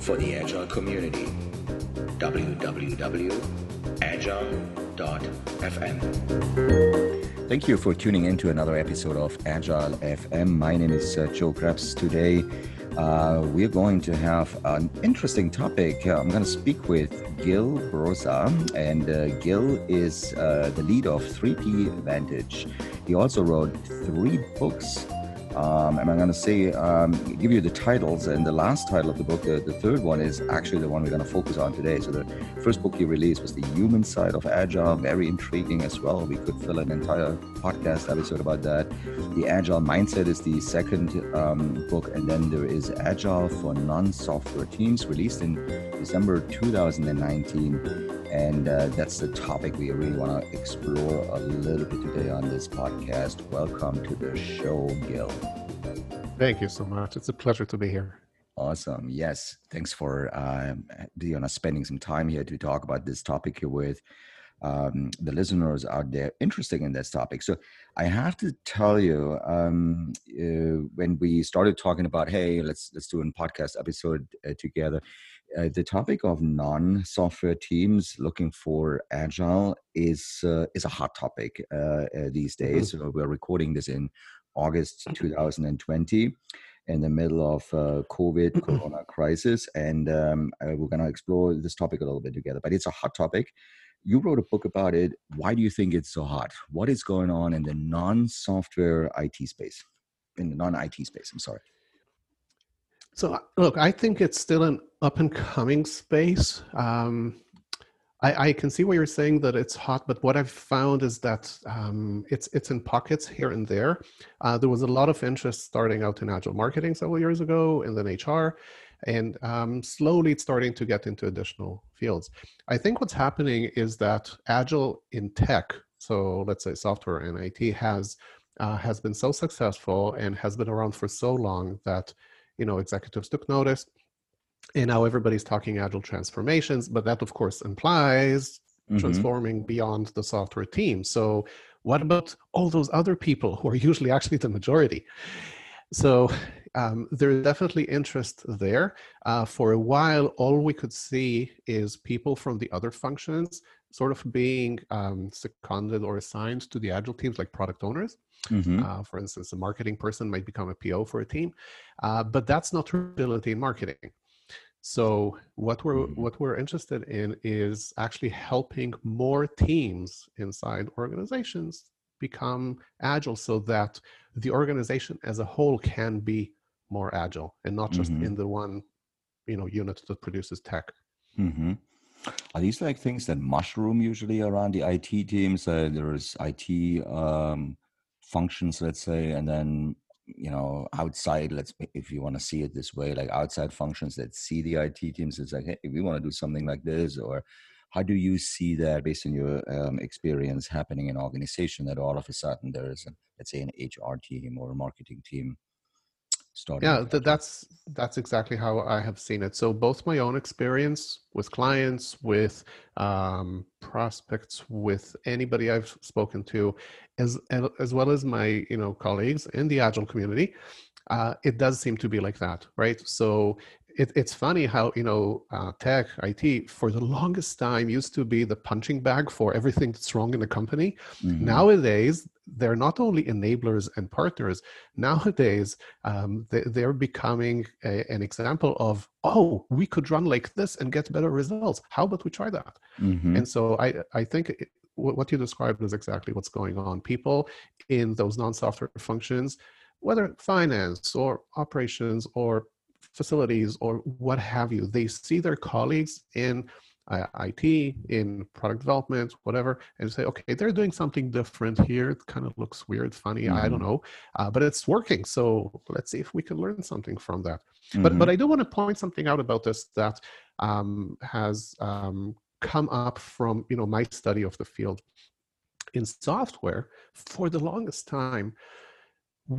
for the Agile community. www.agile.fm. Thank you for tuning in to another episode of Agile FM. My name is uh, Joe Krebs. Today, uh, we're going to have an interesting topic. Uh, I'm going to speak with Gil Broza, and uh, Gil is uh, the lead of 3P Vantage. He also wrote three books um, and I'm going to say, um, give you the titles. And the last title of the book, uh, the third one, is actually the one we're going to focus on today. So the first book you released was The Human Side of Agile, very intriguing as well. We could fill an entire podcast episode about that. The Agile Mindset is the second um, book. And then there is Agile for Non Software Teams, released in December 2019. And uh, that's the topic we really want to explore a little bit today on this podcast. Welcome to the show, Gil. Thank you so much. It's a pleasure to be here. Awesome. Yes. Thanks for um, know, spending some time here to talk about this topic here with um, the listeners out there interested in this topic. So I have to tell you, um, uh, when we started talking about, hey, let's let's do a podcast episode uh, together, uh, the topic of non-software teams looking for agile is uh, is a hot topic uh, uh these mm-hmm. days. Mm-hmm. we're recording this in August 2020, in the middle of uh, COVID mm-hmm. Corona crisis, and um, uh, we're going to explore this topic a little bit together. But it's a hot topic. You wrote a book about it. Why do you think it's so hot? What is going on in the non-software IT space? In the non-IT space, I'm sorry. So, look, I think it's still an up and coming space. Um, I, I, can see what you're saying that it's hot, but what I've found is that um, it's it's in pockets here and there. Uh, there was a lot of interest starting out in agile marketing several years ago, and then HR, and um, slowly it's starting to get into additional fields. I think what's happening is that agile in tech, so let's say software and IT, has uh, has been so successful and has been around for so long that you know executives took notice and now everybody's talking agile transformations but that of course implies mm-hmm. transforming beyond the software team so what about all those other people who are usually actually the majority so um, there's definitely interest there. Uh, for a while, all we could see is people from the other functions sort of being um, seconded or assigned to the agile teams like product owners. Mm-hmm. Uh, for instance, a marketing person might become a PO for a team, uh, but that's not ability in marketing. So what we're mm-hmm. what we're interested in is actually helping more teams inside organizations become agile, so that the organization as a whole can be more agile and not just mm-hmm. in the one you know unit that produces tech. Mm-hmm. Are these like things that mushroom usually around the IT teams? Uh, there is IT um, functions, let's say, and then you know outside let's if you want to see it this way like outside functions that see the it teams it's like hey we want to do something like this or how do you see that based on your um, experience happening in organization that all of a sudden there is a, let's say an hr team or a marketing team starting yeah th- that's that's exactly how i have seen it. So both my own experience with clients with um, prospects with anybody i've spoken to as as well as my you know colleagues in the agile community uh, it does seem to be like that right? So it, it's funny how you know uh, tech IT for the longest time used to be the punching bag for everything that's wrong in the company. Mm-hmm. Nowadays, they're not only enablers and partners. Nowadays, um, they, are becoming a, an example of oh, we could run like this and get better results. How about we try that? Mm-hmm. And so I I think. It, what you described is exactly what's going on. People in those non-software functions, whether finance or operations or facilities or what have you. They see their colleagues in uh, IT, in product development, whatever, and say, okay, they're doing something different here. It kind of looks weird, funny, mm-hmm. I don't mm-hmm. know, uh, but it's working. So let's see if we can learn something from that. Mm-hmm. But but I do want to point something out about this that um, has um, come up from you know my study of the field in software. For the longest time,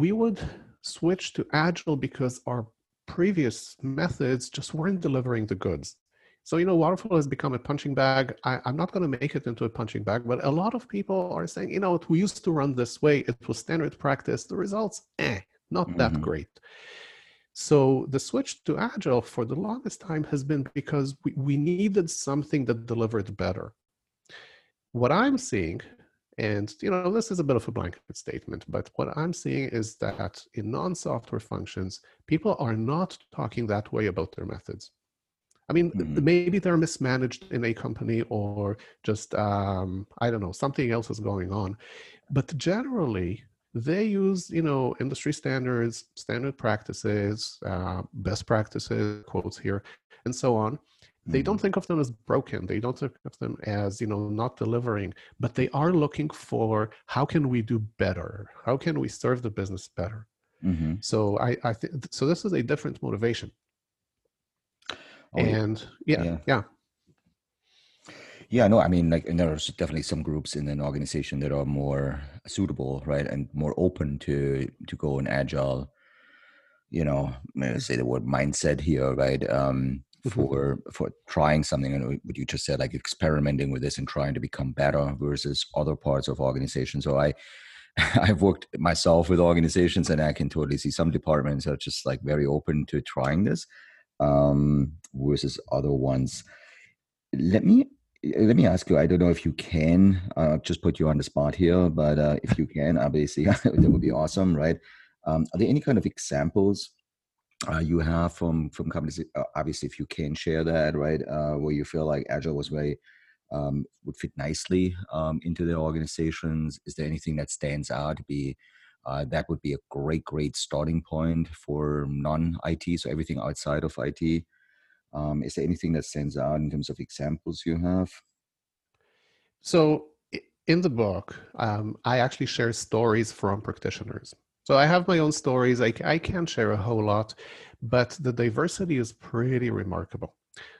we would switch to agile because our previous methods just weren't delivering the goods. So, you know, waterfall has become a punching bag. I, am not going to make it into a punching bag, but a lot of people are saying, you know, we used to run this way. It was standard practice. The results, eh, not mm-hmm. that great. So the switch to Agile for the longest time has been because we, we needed something that delivered better. What I'm seeing, and you know, this is a bit of a blanket statement, but what I'm seeing is that in non-software functions, people are not talking that way about their methods. I mean, mm-hmm. maybe they're mismanaged in a company or just, um, I don't know, something else is going on. But generally, they use you know industry standards standard practices uh, best practices quotes here and so on. They don't mm-hmm. think of them as broken. They don't think of them as you know not delivering but they are looking for how can we do better? How can we serve the business better? Mm-hmm. so i i think so this is a different motivation. Oh, and yeah, yeah. yeah. Yeah, no, I mean, like, and are definitely some groups in an organization that are more suitable, right, and more open to to go an agile, you know, say the word mindset here, right, um, mm-hmm. for for trying something, and what you just said, like experimenting with this and trying to become better versus other parts of organizations. So I. I've worked myself with organizations, and I can totally see some departments are just like very open to trying this, um, versus other ones. Let me let me ask you i don't know if you can uh, just put you on the spot here but uh, if you can obviously that would be awesome right um, are there any kind of examples uh, you have from from companies uh, obviously if you can share that right uh, where you feel like agile was very um, would fit nicely um, into the organizations is there anything that stands out to be uh, that would be a great great starting point for non-it so everything outside of it um, is there anything that stands out in terms of examples you have? So in the book, um, I actually share stories from practitioners. So I have my own stories. I, I can't share a whole lot, but the diversity is pretty remarkable.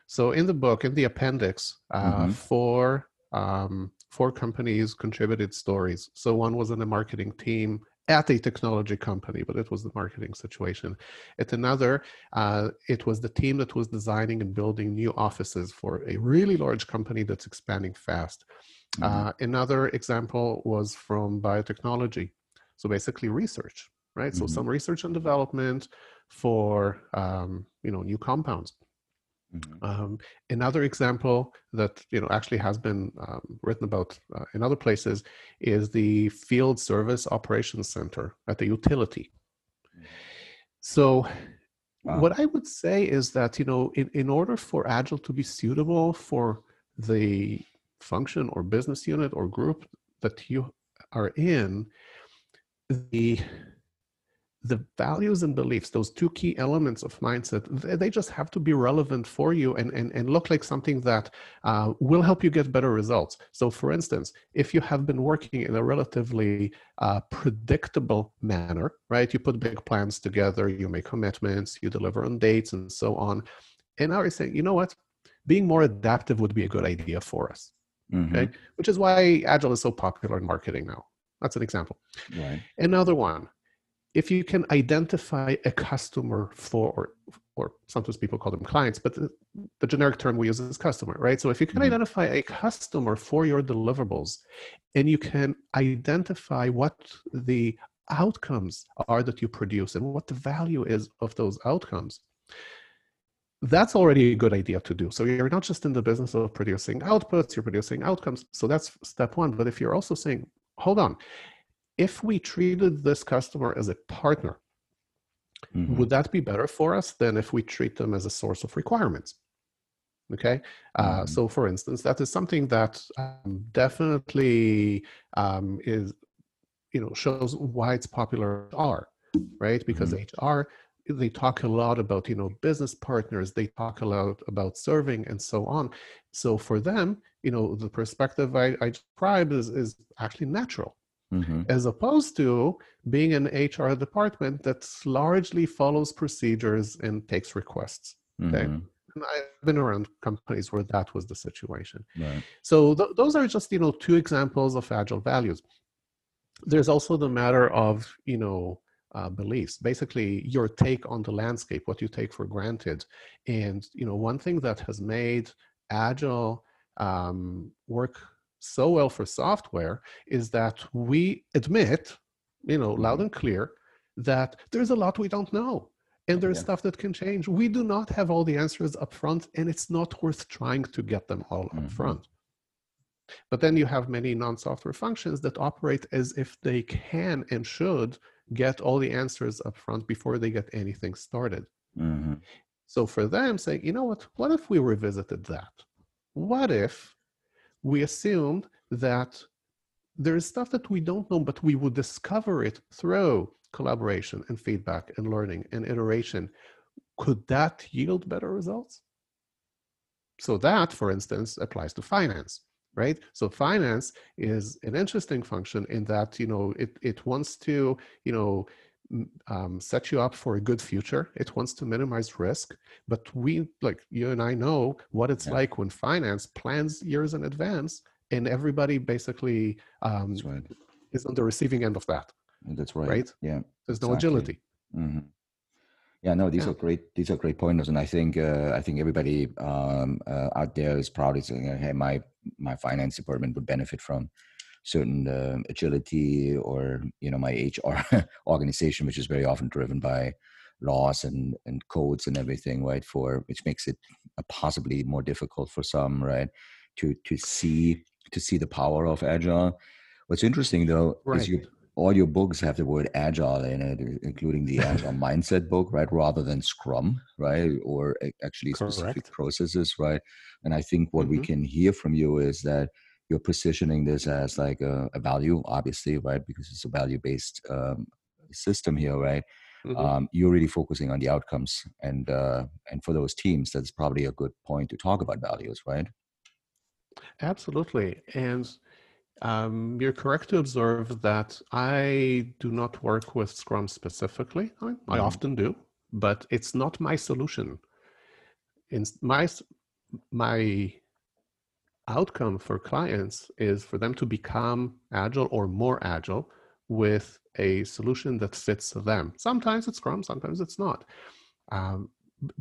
So in the book, in the appendix, uh, mm-hmm. four um, four companies contributed stories. So one was in the marketing team, at a technology company, but it was the marketing situation. At another, uh, it was the team that was designing and building new offices for a really large company that's expanding fast. Mm-hmm. Uh, another example was from biotechnology. So basically research, right? Mm-hmm. So some research and development for, um, you know, new compounds. Mm-hmm. Um, another example that you know actually has been um, written about uh, in other places is the field service operations center at the utility. Mm-hmm. So, wow. what I would say is that you know in, in order for Agile to be suitable for the function or business unit or group that you are in, the the values and beliefs those two key elements of mindset they just have to be relevant for you and and, and look like something that uh, will help you get better results. So for instance if you have been working in a relatively uh, predictable manner right? You put big plans together you make commitments you deliver on dates and so on. And now you're saying you know what? Being more adaptive would be a good idea for us. Mm-hmm. okay? Which is why agile is so popular in marketing now that's an example. Right. Another one if you can identify a customer for or, or sometimes people call them clients but the, the, generic term we use is customer right? So if you can mm-hmm. identify a customer for your deliverables and you can identify what the outcomes are that you produce and what the value is of those outcomes that's already a good idea to do. So you're not just in the business of producing outputs you're producing outcomes. So that's step one. But if you're also saying hold on if we treated this customer as a partner, mm-hmm. would that be better for us than if we treat them as a source of requirements? Okay, uh, mm-hmm. so for instance, that is something that um, definitely um, is, you know, shows why it's popular R, right? Because mm-hmm. HR they talk a lot about you know business partners they talk a lot about serving and so on so for them you know the perspective i, I describe is, is actually natural mm-hmm. as opposed to being an HR department that largely follows procedures and takes requests. Okay. Mm-hmm. And I've been around companies where that was the situation. Right. So th- those are just you know two examples of agile values. There's also the matter of you know uh, beliefs basically your take on the landscape what you take for granted and you know one thing that has made agile um, work so well for software is that we admit, you know, loud mm-hmm. and clear, that there's a lot we don't know. and there's yeah. stuff that can change. We do not have all the answers up front, and it's not worth trying to get them all mm-hmm. up front. But then you have many non-software functions that operate as if they can and should get all the answers up front before they get anything started. Mm-hmm. So for them, saying, you know what, what if we revisited that? What if we assumed that there is stuff that we don't know, but we would discover it through collaboration and feedback and learning and iteration. Could that yield better results? So that, for instance, applies to finance, right? So finance is an interesting function in that, you know, it, it wants to, you know, um, set you up for a good future. It wants to minimize risk, but we, like you and I know what it's yeah. like when finance plans years in advance and everybody basically um, right. is on the receiving end of that. That's right. Right. Yeah. There's no agility. Mm-hmm. Yeah, no, these yeah. are great. These are great pointers, and I think uh, I think everybody um, uh, out there is probably saying, "Hey, my my finance department would benefit from certain uh, agility, or you know, my HR organization, which is very often driven by laws and and codes and everything, right? For which makes it possibly more difficult for some, right, to to see to see the power of agile. What's interesting though right. is you all your books have the word agile in it, including the agile mindset book, right? Rather than Scrum, right? Or actually specific Correct. processes, right? And I think what mm-hmm. we can hear from you is that you're positioning this as like a, a value, obviously, right? Because it's a value based um, system here, right? Mm-hmm. Um, you're really focusing on the outcomes, and uh, and for those teams, that's probably a good point to talk about values, right? Absolutely, and um, you're correct to observe that I do not work with Scrum specifically. I. I often do, but it's not my solution. In my my outcome for clients is for them to become agile or more agile with a solution that fits them. Sometimes it's Scrum, sometimes it's not. Um,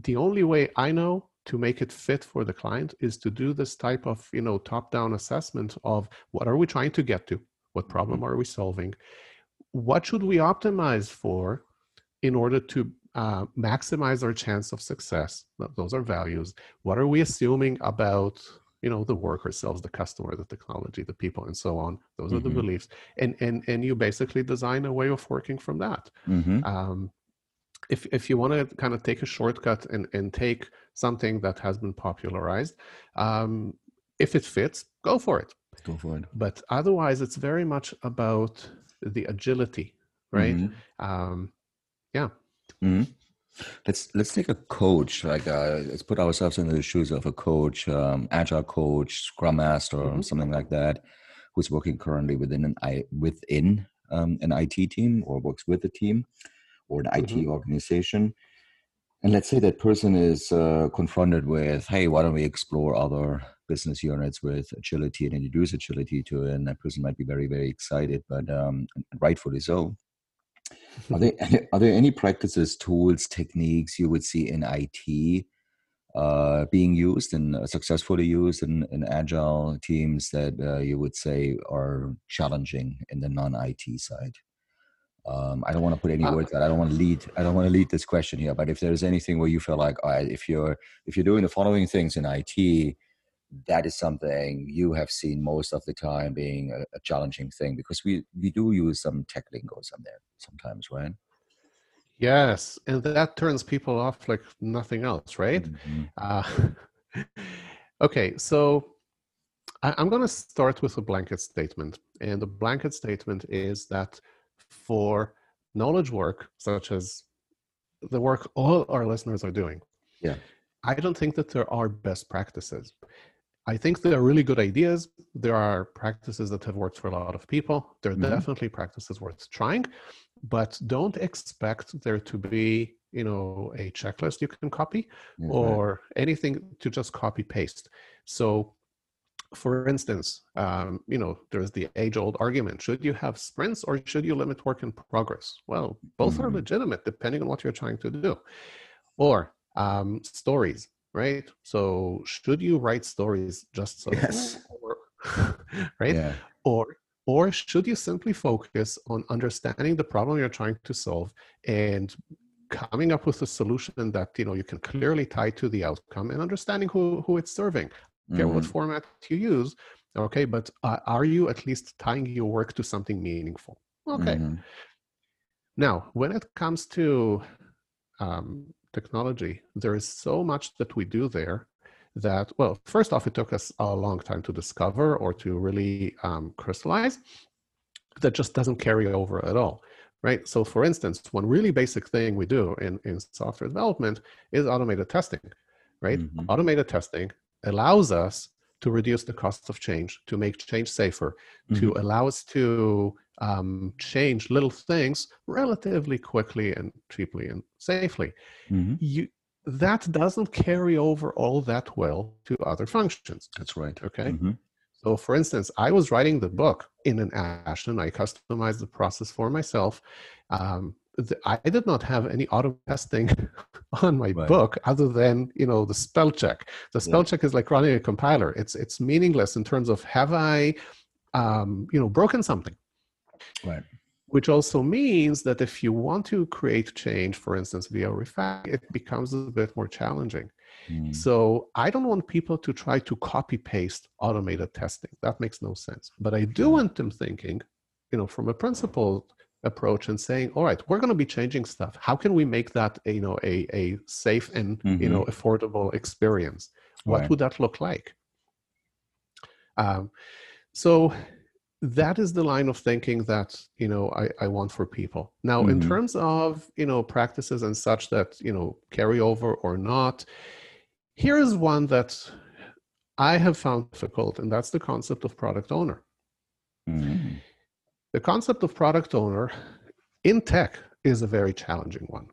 the only way I know to make it fit for the client is to do this type of you know top down assessment of what are we trying to get to what problem mm-hmm. are we solving what should we optimize for in order to uh, maximize our chance of success those are values what are we assuming about you know the work ourselves the customer the technology the people and so on those mm-hmm. are the mm-hmm. beliefs and and and you basically design a way of working from that mm-hmm. um, if if you want to kind of take a shortcut and and take something that has been popularized um, if it fits go for it go for it but otherwise it's very much about the agility right mm-hmm. um, yeah mm-hmm. let's let's take a coach like uh, let's put ourselves into the shoes of a coach um, agile coach scrum master mm-hmm. or something like that who's working currently within an i within um, an it team or works with a team or an mm-hmm. IT organization. And let's say that person is uh, confronted with, hey, why don't we explore other business units with agility and introduce agility to it? And that person might be very, very excited, but um, rightfully so. Are there are there any practices, tools, techniques you would see in IT uh, being used and uh, successfully used in, in agile teams that uh, you would say are challenging in the non-IT side? Um, I don't want to put any uh, words that I don't want to lead. I don't want to lead this question here. But if there's anything where you feel like, all right, if you're if you're doing the following things in IT, that is something you have seen most of the time being a, a challenging thing because we we do use some tech lingo some there sometimes, right? Yes, and that turns people off like nothing else, right? Mm-hmm. Uh, okay, so I, I'm going to start with a blanket statement, and the blanket statement is that for knowledge work, such as the work all our listeners are doing. Yeah. I don't think that there are best practices. I think there are really good ideas. There are practices that have worked for a lot of people. There are mm-hmm. definitely practices worth trying, but don't expect there to be, you know, a checklist you can copy mm-hmm. or anything to just copy paste. So for instance, um, you know, there's the age-old argument: should you have sprints or should you limit work in progress? Well, both mm-hmm. are legitimate depending on what you're trying to do. Or um, stories, right? So, should you write stories just so? Yes. Or, right? Yeah. Or or should you simply focus on understanding the problem you're trying to solve and coming up with a solution that you know you can clearly tie to the outcome and understanding who who it's serving care mm-hmm. what format you use okay but uh, are you at least tying your work to something meaningful okay mm-hmm. now when it comes to um, technology there is so much that we do there that well first off it took us a long time to discover or to really um, crystallize that just doesn't carry over at all right? So for instance, one really basic thing we do in, in software development is automated testing, right? Mm-hmm. Automated testing allows us to reduce the cost of change, to make change safer, mm-hmm. to allow us to um, change little things relatively quickly and cheaply and safely. Mm-hmm. You, that doesn't carry over all that well to other functions. That's right. Okay. Mm-hmm. So, for instance, I was writing the book in an Ashton. I customized the process for myself. Um, I did not have any auto testing on my right. book other than you know the spell check. The spell yeah. check is like running a compiler. It's it's meaningless in terms of have I um, you know broken something. Right. Which also means that if you want to create change, for instance, via refactor, it becomes a bit more challenging. Mm. So I don't want people to try to copy paste automated testing. That makes no sense. But I do want them thinking, you know, from a principled approach and saying, all right, we're going to be changing stuff. How can we make that, you know, a, a safe and, mm-hmm. you know, mm-hmm. affordable experience? What right. would that look like? Um, so that is the line of thinking that you know I, I want for people now mm-hmm. in terms of you know practices and such that you know carry over or not here is one that I have found difficult, and that's the concept of product owner. The concept of product owner in tech is a very challenging one.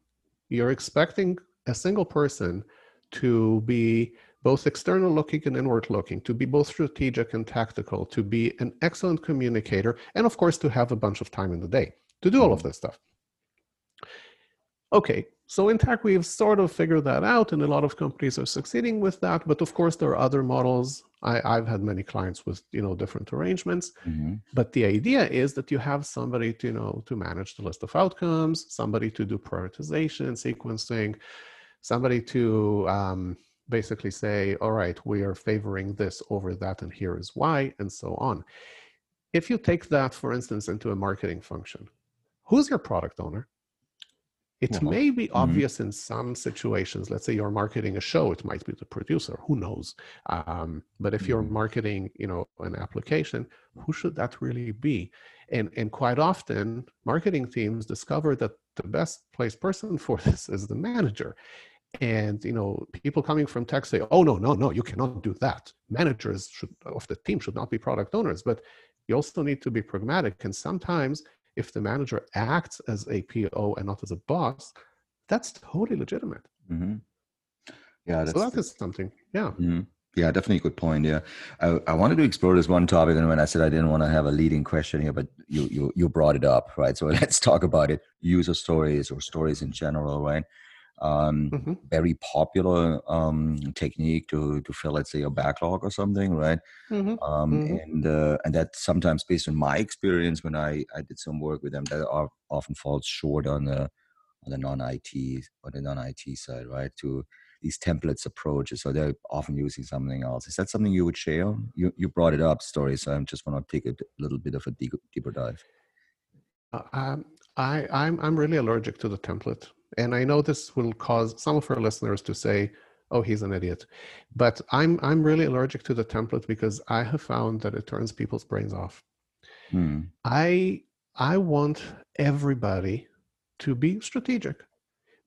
You're expecting a single person to be both external looking and inward looking, to be both strategic and tactical, to be an excellent communicator, and of course, to have a bunch of time in the day to do all of this stuff. Okay, so in tech, we've sort of figured that out, and a lot of companies are succeeding with that. But of course, there are other models. I, have had many clients with you know different arrangements. Mm-hmm. But the idea is that you have somebody to you know to manage the list of outcomes, somebody to do prioritization, sequencing, somebody to um, basically say, all right, we are favoring this over that, and here is why, and so on. If you take that, for instance, into a marketing function, who's your product owner? It uh-huh. may be obvious mm-hmm. in some situations. Let's say you're marketing a show, it might be the producer. Who knows? Um, but if you're mm-hmm. marketing, you know, an application, who should that really be? And and quite often, marketing teams discover that the best placed person for this is the manager. And you know, people coming from tech say, "Oh no, no, no, you cannot do that. Managers should, of the team should not be product owners." But you also need to be pragmatic, and sometimes if the manager acts as a PO and not as a boss, that's totally legitimate. Mm-hmm. Yeah, so that is something. Yeah. Mm-hmm. Yeah, definitely a good point. Yeah, I, I wanted to explore this one topic, and when I said I didn't want to have a leading question here, but you you you brought it up, right? So let's talk about it. User stories or stories in general, right? Um, mm-hmm. very popular um, technique to to fill, let's say, a backlog or something, right? Mm-hmm. Um, mm-hmm. And uh, and that sometimes, based on my experience, when I I did some work with them, that are, often falls short on the on the non IT on the non IT side, right? To these templates approaches, so they're often using something else. Is that something you would share? You you brought it up, story, so I'm just want to take a little bit of a deeper dive. Uh, um, I I'm I'm really allergic to the template and I know this will cause some of our listeners to say, "Oh, he's an idiot," but I'm I'm really allergic to the template because I have found that it turns people's brains off. Hmm. I I want everybody to be strategic,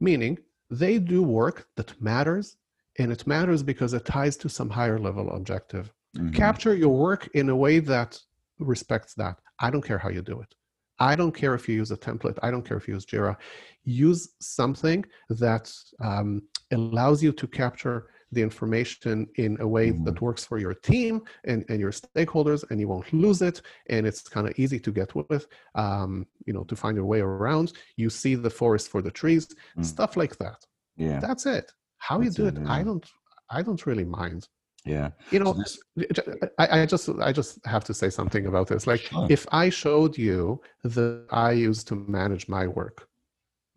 meaning they do work that matters, and it matters because it ties to some higher level objective. Mm-hmm. Capture your work in a way that respects that. I don't care how you do it. I don't care if you use a template. I don't care if you use Jira. Use something that um, allows you to capture the information in a way mm-hmm. that works for your team and, and your stakeholders and you won't lose it and it's kind of easy to get with um, you know to find your way around you see the forest for the trees mm. stuff like that yeah that's it how that's you do it, it yeah. i don't i don't really mind yeah you know so this... I, I, just i just have to say something about this like sure. if i showed you the i use to manage my work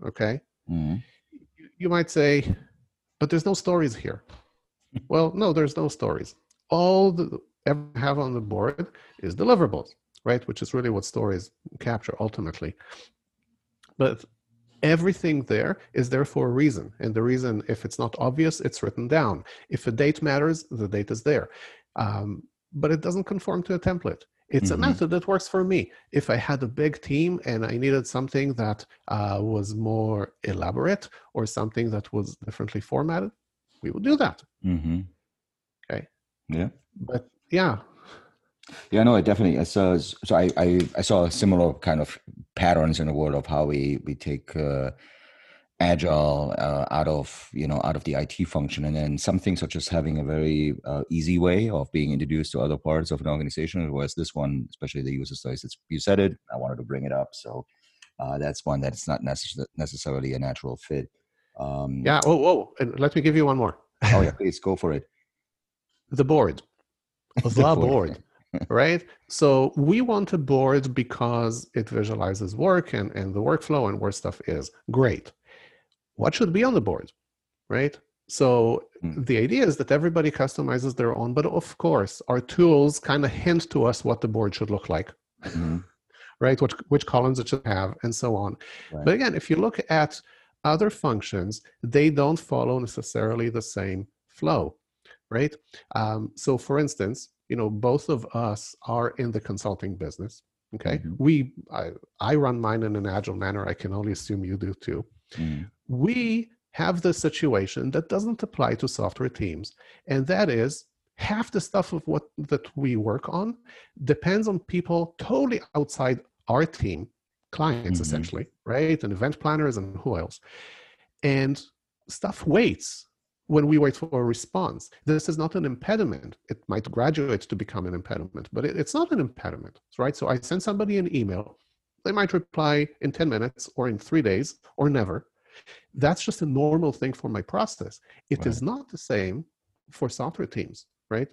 okay mm-hmm. you might say, but there's no stories here. well, no, there's no stories. All the ever have on the board is deliverables, right? Which is really what stories capture ultimately. But everything there is there for a reason. And the reason, if it's not obvious, it's written down. If a date matters, the date is there. Um, but it doesn't conform to a template. It's mm-hmm. a method that works for me. If I had a big team and I needed something that uh, was more elaborate or something that was differently formatted, we would do that. Mm-hmm. Okay. Yeah. But yeah. Yeah, no, definitely. Saw. So I, I, I saw similar kind of patterns in the world of how we we take uh, agile uh, out of you know out of the IT function, and then some things such as having a very uh, easy way of being introduced to other parts of an organization. Whereas this one, especially the user stories, it's, you said it. I wanted to bring it up, so uh, that's one that's not necess- necessarily a natural fit. Um, yeah. Oh, whoa! And let me give you one more. oh yeah, please go for it. The board, the, the board. Right? So we want a board because it visualizes work and, and the workflow and where stuff is. Great what should be on the board, right? So mm. the idea is that everybody customizes their own, but of course, our tools kind of hint to us what the board should look like, mm-hmm. right? Which which columns it should have, and so on. Right. But again, if you look at other functions, they don't follow necessarily the same flow, right? Um, so, for instance, you know, both of us are in the consulting business. Okay, mm-hmm. we I, I run mine in an agile manner. I can only assume you do too. Mm we have the situation that doesn't apply to software teams, and that is half the stuff of what that we work on depends on people totally outside our team, clients mm-hmm. essentially, right? And event planners and who else. And stuff waits when we wait for a response. This is not an impediment. It might graduate to become an impediment, but it, it's not an impediment, right? So I send somebody an email. They might reply in 10 minutes or in three days or never. That's just a normal thing for my process. It right. is not the same for software teams, right?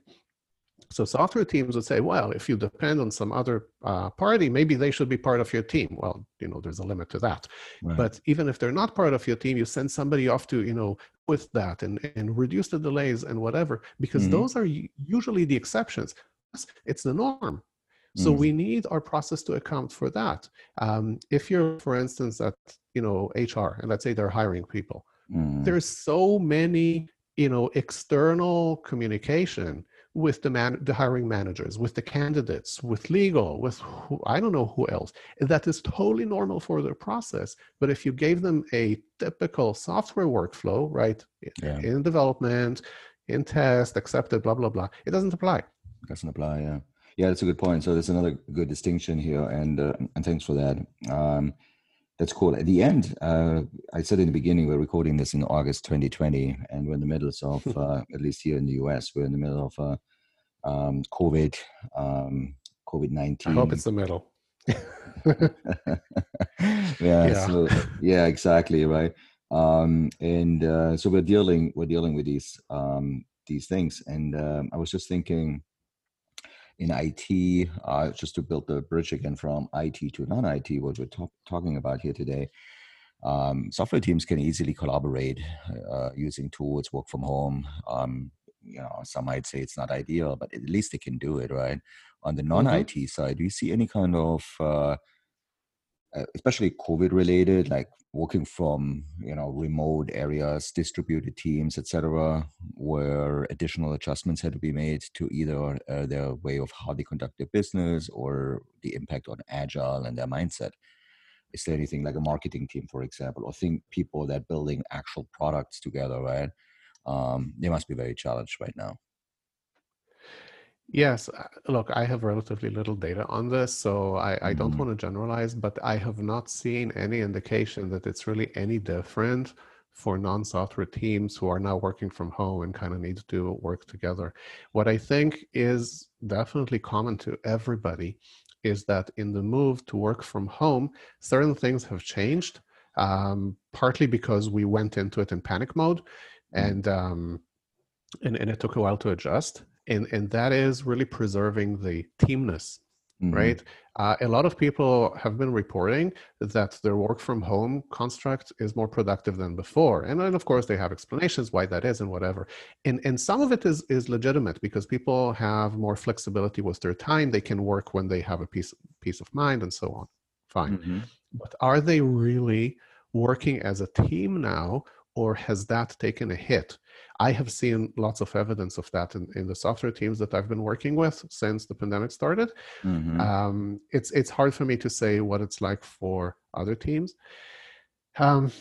So software teams would say, well, if you depend on some other uh, party, maybe they should be part of your team. Well, you know, there's a limit to that. Right. But even if they're not part of your team, you send somebody off to, you know, with that and, and reduce the delays and whatever, because mm-hmm. those are usually the exceptions. It's the norm. So mm. we need our process to account for that. Um, if you're, for instance, at you know HR, and let's say they're hiring people, mm. there's so many you know external communication with the man, the hiring managers, with the candidates, with legal, with who, I don't know who else. That is totally normal for their process. But if you gave them a typical software workflow, right, yeah. in development, in test, accepted, blah blah blah, it doesn't apply. Doesn't apply, yeah. Yeah, that's a good point. So there's another good distinction here, and uh, and thanks for that. Um, that's cool. At the end, uh, I said in the beginning, we're recording this in August 2020, and we're in the middle of, uh, at least here in the US, we're in the middle of uh, um, COVID, um, COVID 19. I hope it's the middle. yeah, yeah. So, yeah, exactly, right. Um, and uh, so we're dealing, we're dealing with these, um, these things. And um, I was just thinking, in IT, uh, just to build the bridge again from IT to non-IT, what we're talk- talking about here today, um, software teams can easily collaborate uh, using tools, work from home. Um, you know, some might say it's not ideal, but at least they can do it, right? On the non-IT mm-hmm. side, do you see any kind of uh, especially COVID related, like working from you know remote areas, distributed teams, etc., where additional adjustments had to be made to either uh, their way of how they conduct their business or the impact on agile and their mindset. Is there anything like a marketing team, for example, or think people that building actual products together, right? Um, they must be very challenged right now. Yes, uh, look, I have relatively little data on this, so I, I don't mm-hmm. want to generalize, but I have not seen any indication that it's really any different for non-software teams who are now working from home and kind of need to work together. What I think is definitely common to everybody is that in the move to work from home, certain things have changed, um, partly because we went into it in panic mode, mm-hmm. and um, and, and it took a while to adjust and and that is really preserving the teamness mm-hmm. right? Uh, a lot of people have been reporting that their work from home construct is more productive than before. And then, of course, they have explanations why that is and whatever. And, and some of it is, is legitimate because people have more flexibility with their time. They can work when they have a peace, peace of mind and so on. Fine. Mm-hmm. But are they really working as a team now, or has that taken a hit? I have seen lots of evidence of that in, in the software teams that I've been working with since the pandemic started. Mm-hmm. Um, it's it's hard for me to say what it's like for other teams. Um,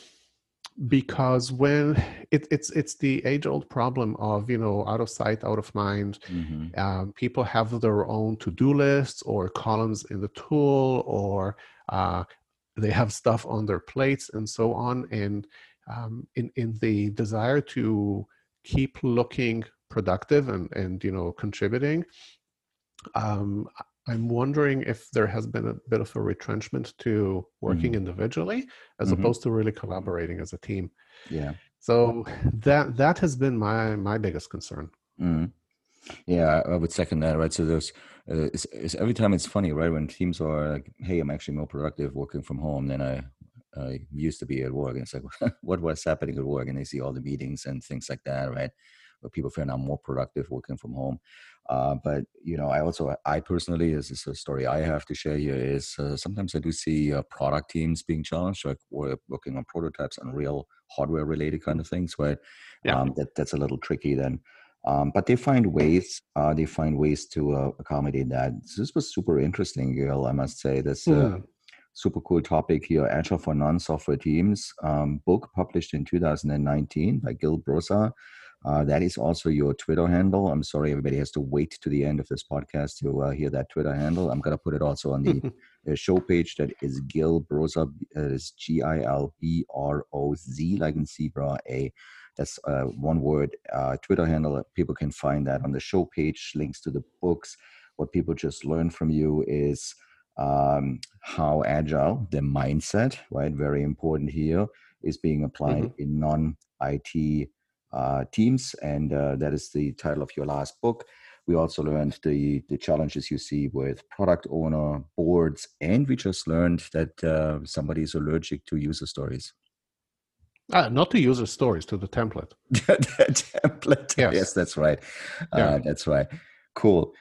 because when it, it's it's the age old problem of you know out of sight out of mind mm-hmm. um, people have their own to-do lists or columns in the tool or uh, they have stuff on their plates and so on and um, in in the desire to keep looking productive and and you know contributing um, i'm wondering if there has been a bit of a retrenchment to working mm-hmm. individually as mm-hmm. opposed to really collaborating as a team yeah so that that has been my my biggest concern mm-hmm. yeah i would second that right so there's uh, it's, it's, every time it's funny right when teams are like hey i'm actually more productive working from home than i I used to be at work, and it's like, what was happening at work? And they see all the meetings and things like that, right? Where people feel now more productive working from home. Uh, but you know, I also, I personally, this is a story I have to share here. Is uh, sometimes I do see uh, product teams being challenged, like we're working on prototypes and real hardware-related kind of things, where yeah. um, that that's a little tricky then. Um, but they find ways. Uh, they find ways to uh, accommodate that. So this was super interesting, Gil. I must say this. Mm super cool topic here Agile for Non Software Teams um, book published in 2019 by Gil Broza. Uh, that is also your Twitter handle. I'm sorry, everybody has to wait to the end of this podcast to uh, hear that Twitter handle. I'm going to put it also on the show page. That is Gil Broza. That is G I L B R O Z, like in zebra. A that's uh, one word uh, Twitter handle. People can find that on the show page. Links to the books. What people just learned from you is um, how agile the mindset, right, very important here, is being applied mm-hmm. in non-IT uh, teams, and uh, that is the title of your last book. We also learned the the challenges you see with product owner boards, and we just learned that uh, somebody is allergic to user stories. Uh, not to user stories, to the template. the template. Yes. yes, that's right. Yeah. Uh, that's right. Cool.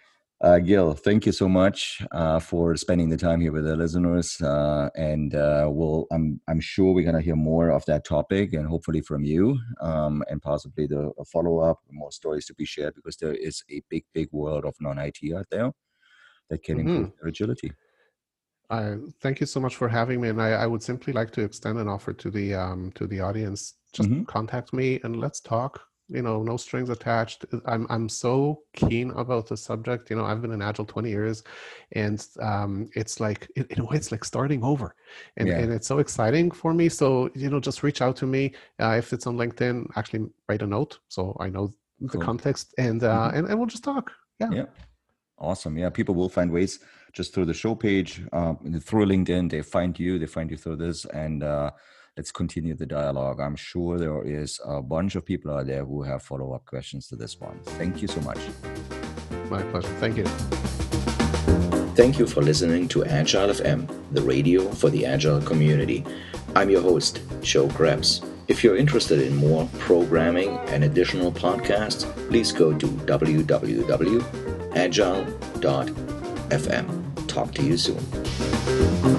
Uh, Gil, thank you so much uh, for spending the time here with the listeners, uh, and uh, we'll, I'm I'm sure we're gonna hear more of that topic, and hopefully from you, um, and possibly the follow up, more stories to be shared, because there is a big, big world of non IT out there that can mm-hmm. improve their agility. I thank you so much for having me, and I, I would simply like to extend an offer to the um, to the audience. Just mm-hmm. contact me and let's talk you know no strings attached. I'm i'm so keen about the subject you know i've been in agile 20 years and um it's like in a way it's like starting over. And, yeah. and it's so exciting for me. So you know just reach out to me uh, if it's on linkedin actually write a note so i know the context and uh mm-hmm. and, and we'll just talk. Yeah. Yeah. Awesome. Yeah people will find ways just through the show page um, through linkedin they find you they find you through this and uh let's continue the dialogue. I'm sure there is a bunch of people out there who have follow up questions to this one. Thank you so much. My pleasure. Thank you. Thank you for listening to Agile FM, the radio for the Agile community. I'm your host, Joe Krebs. If you're interested in more programming and additional podcasts, please go to www.agile.fm. Talk to you soon.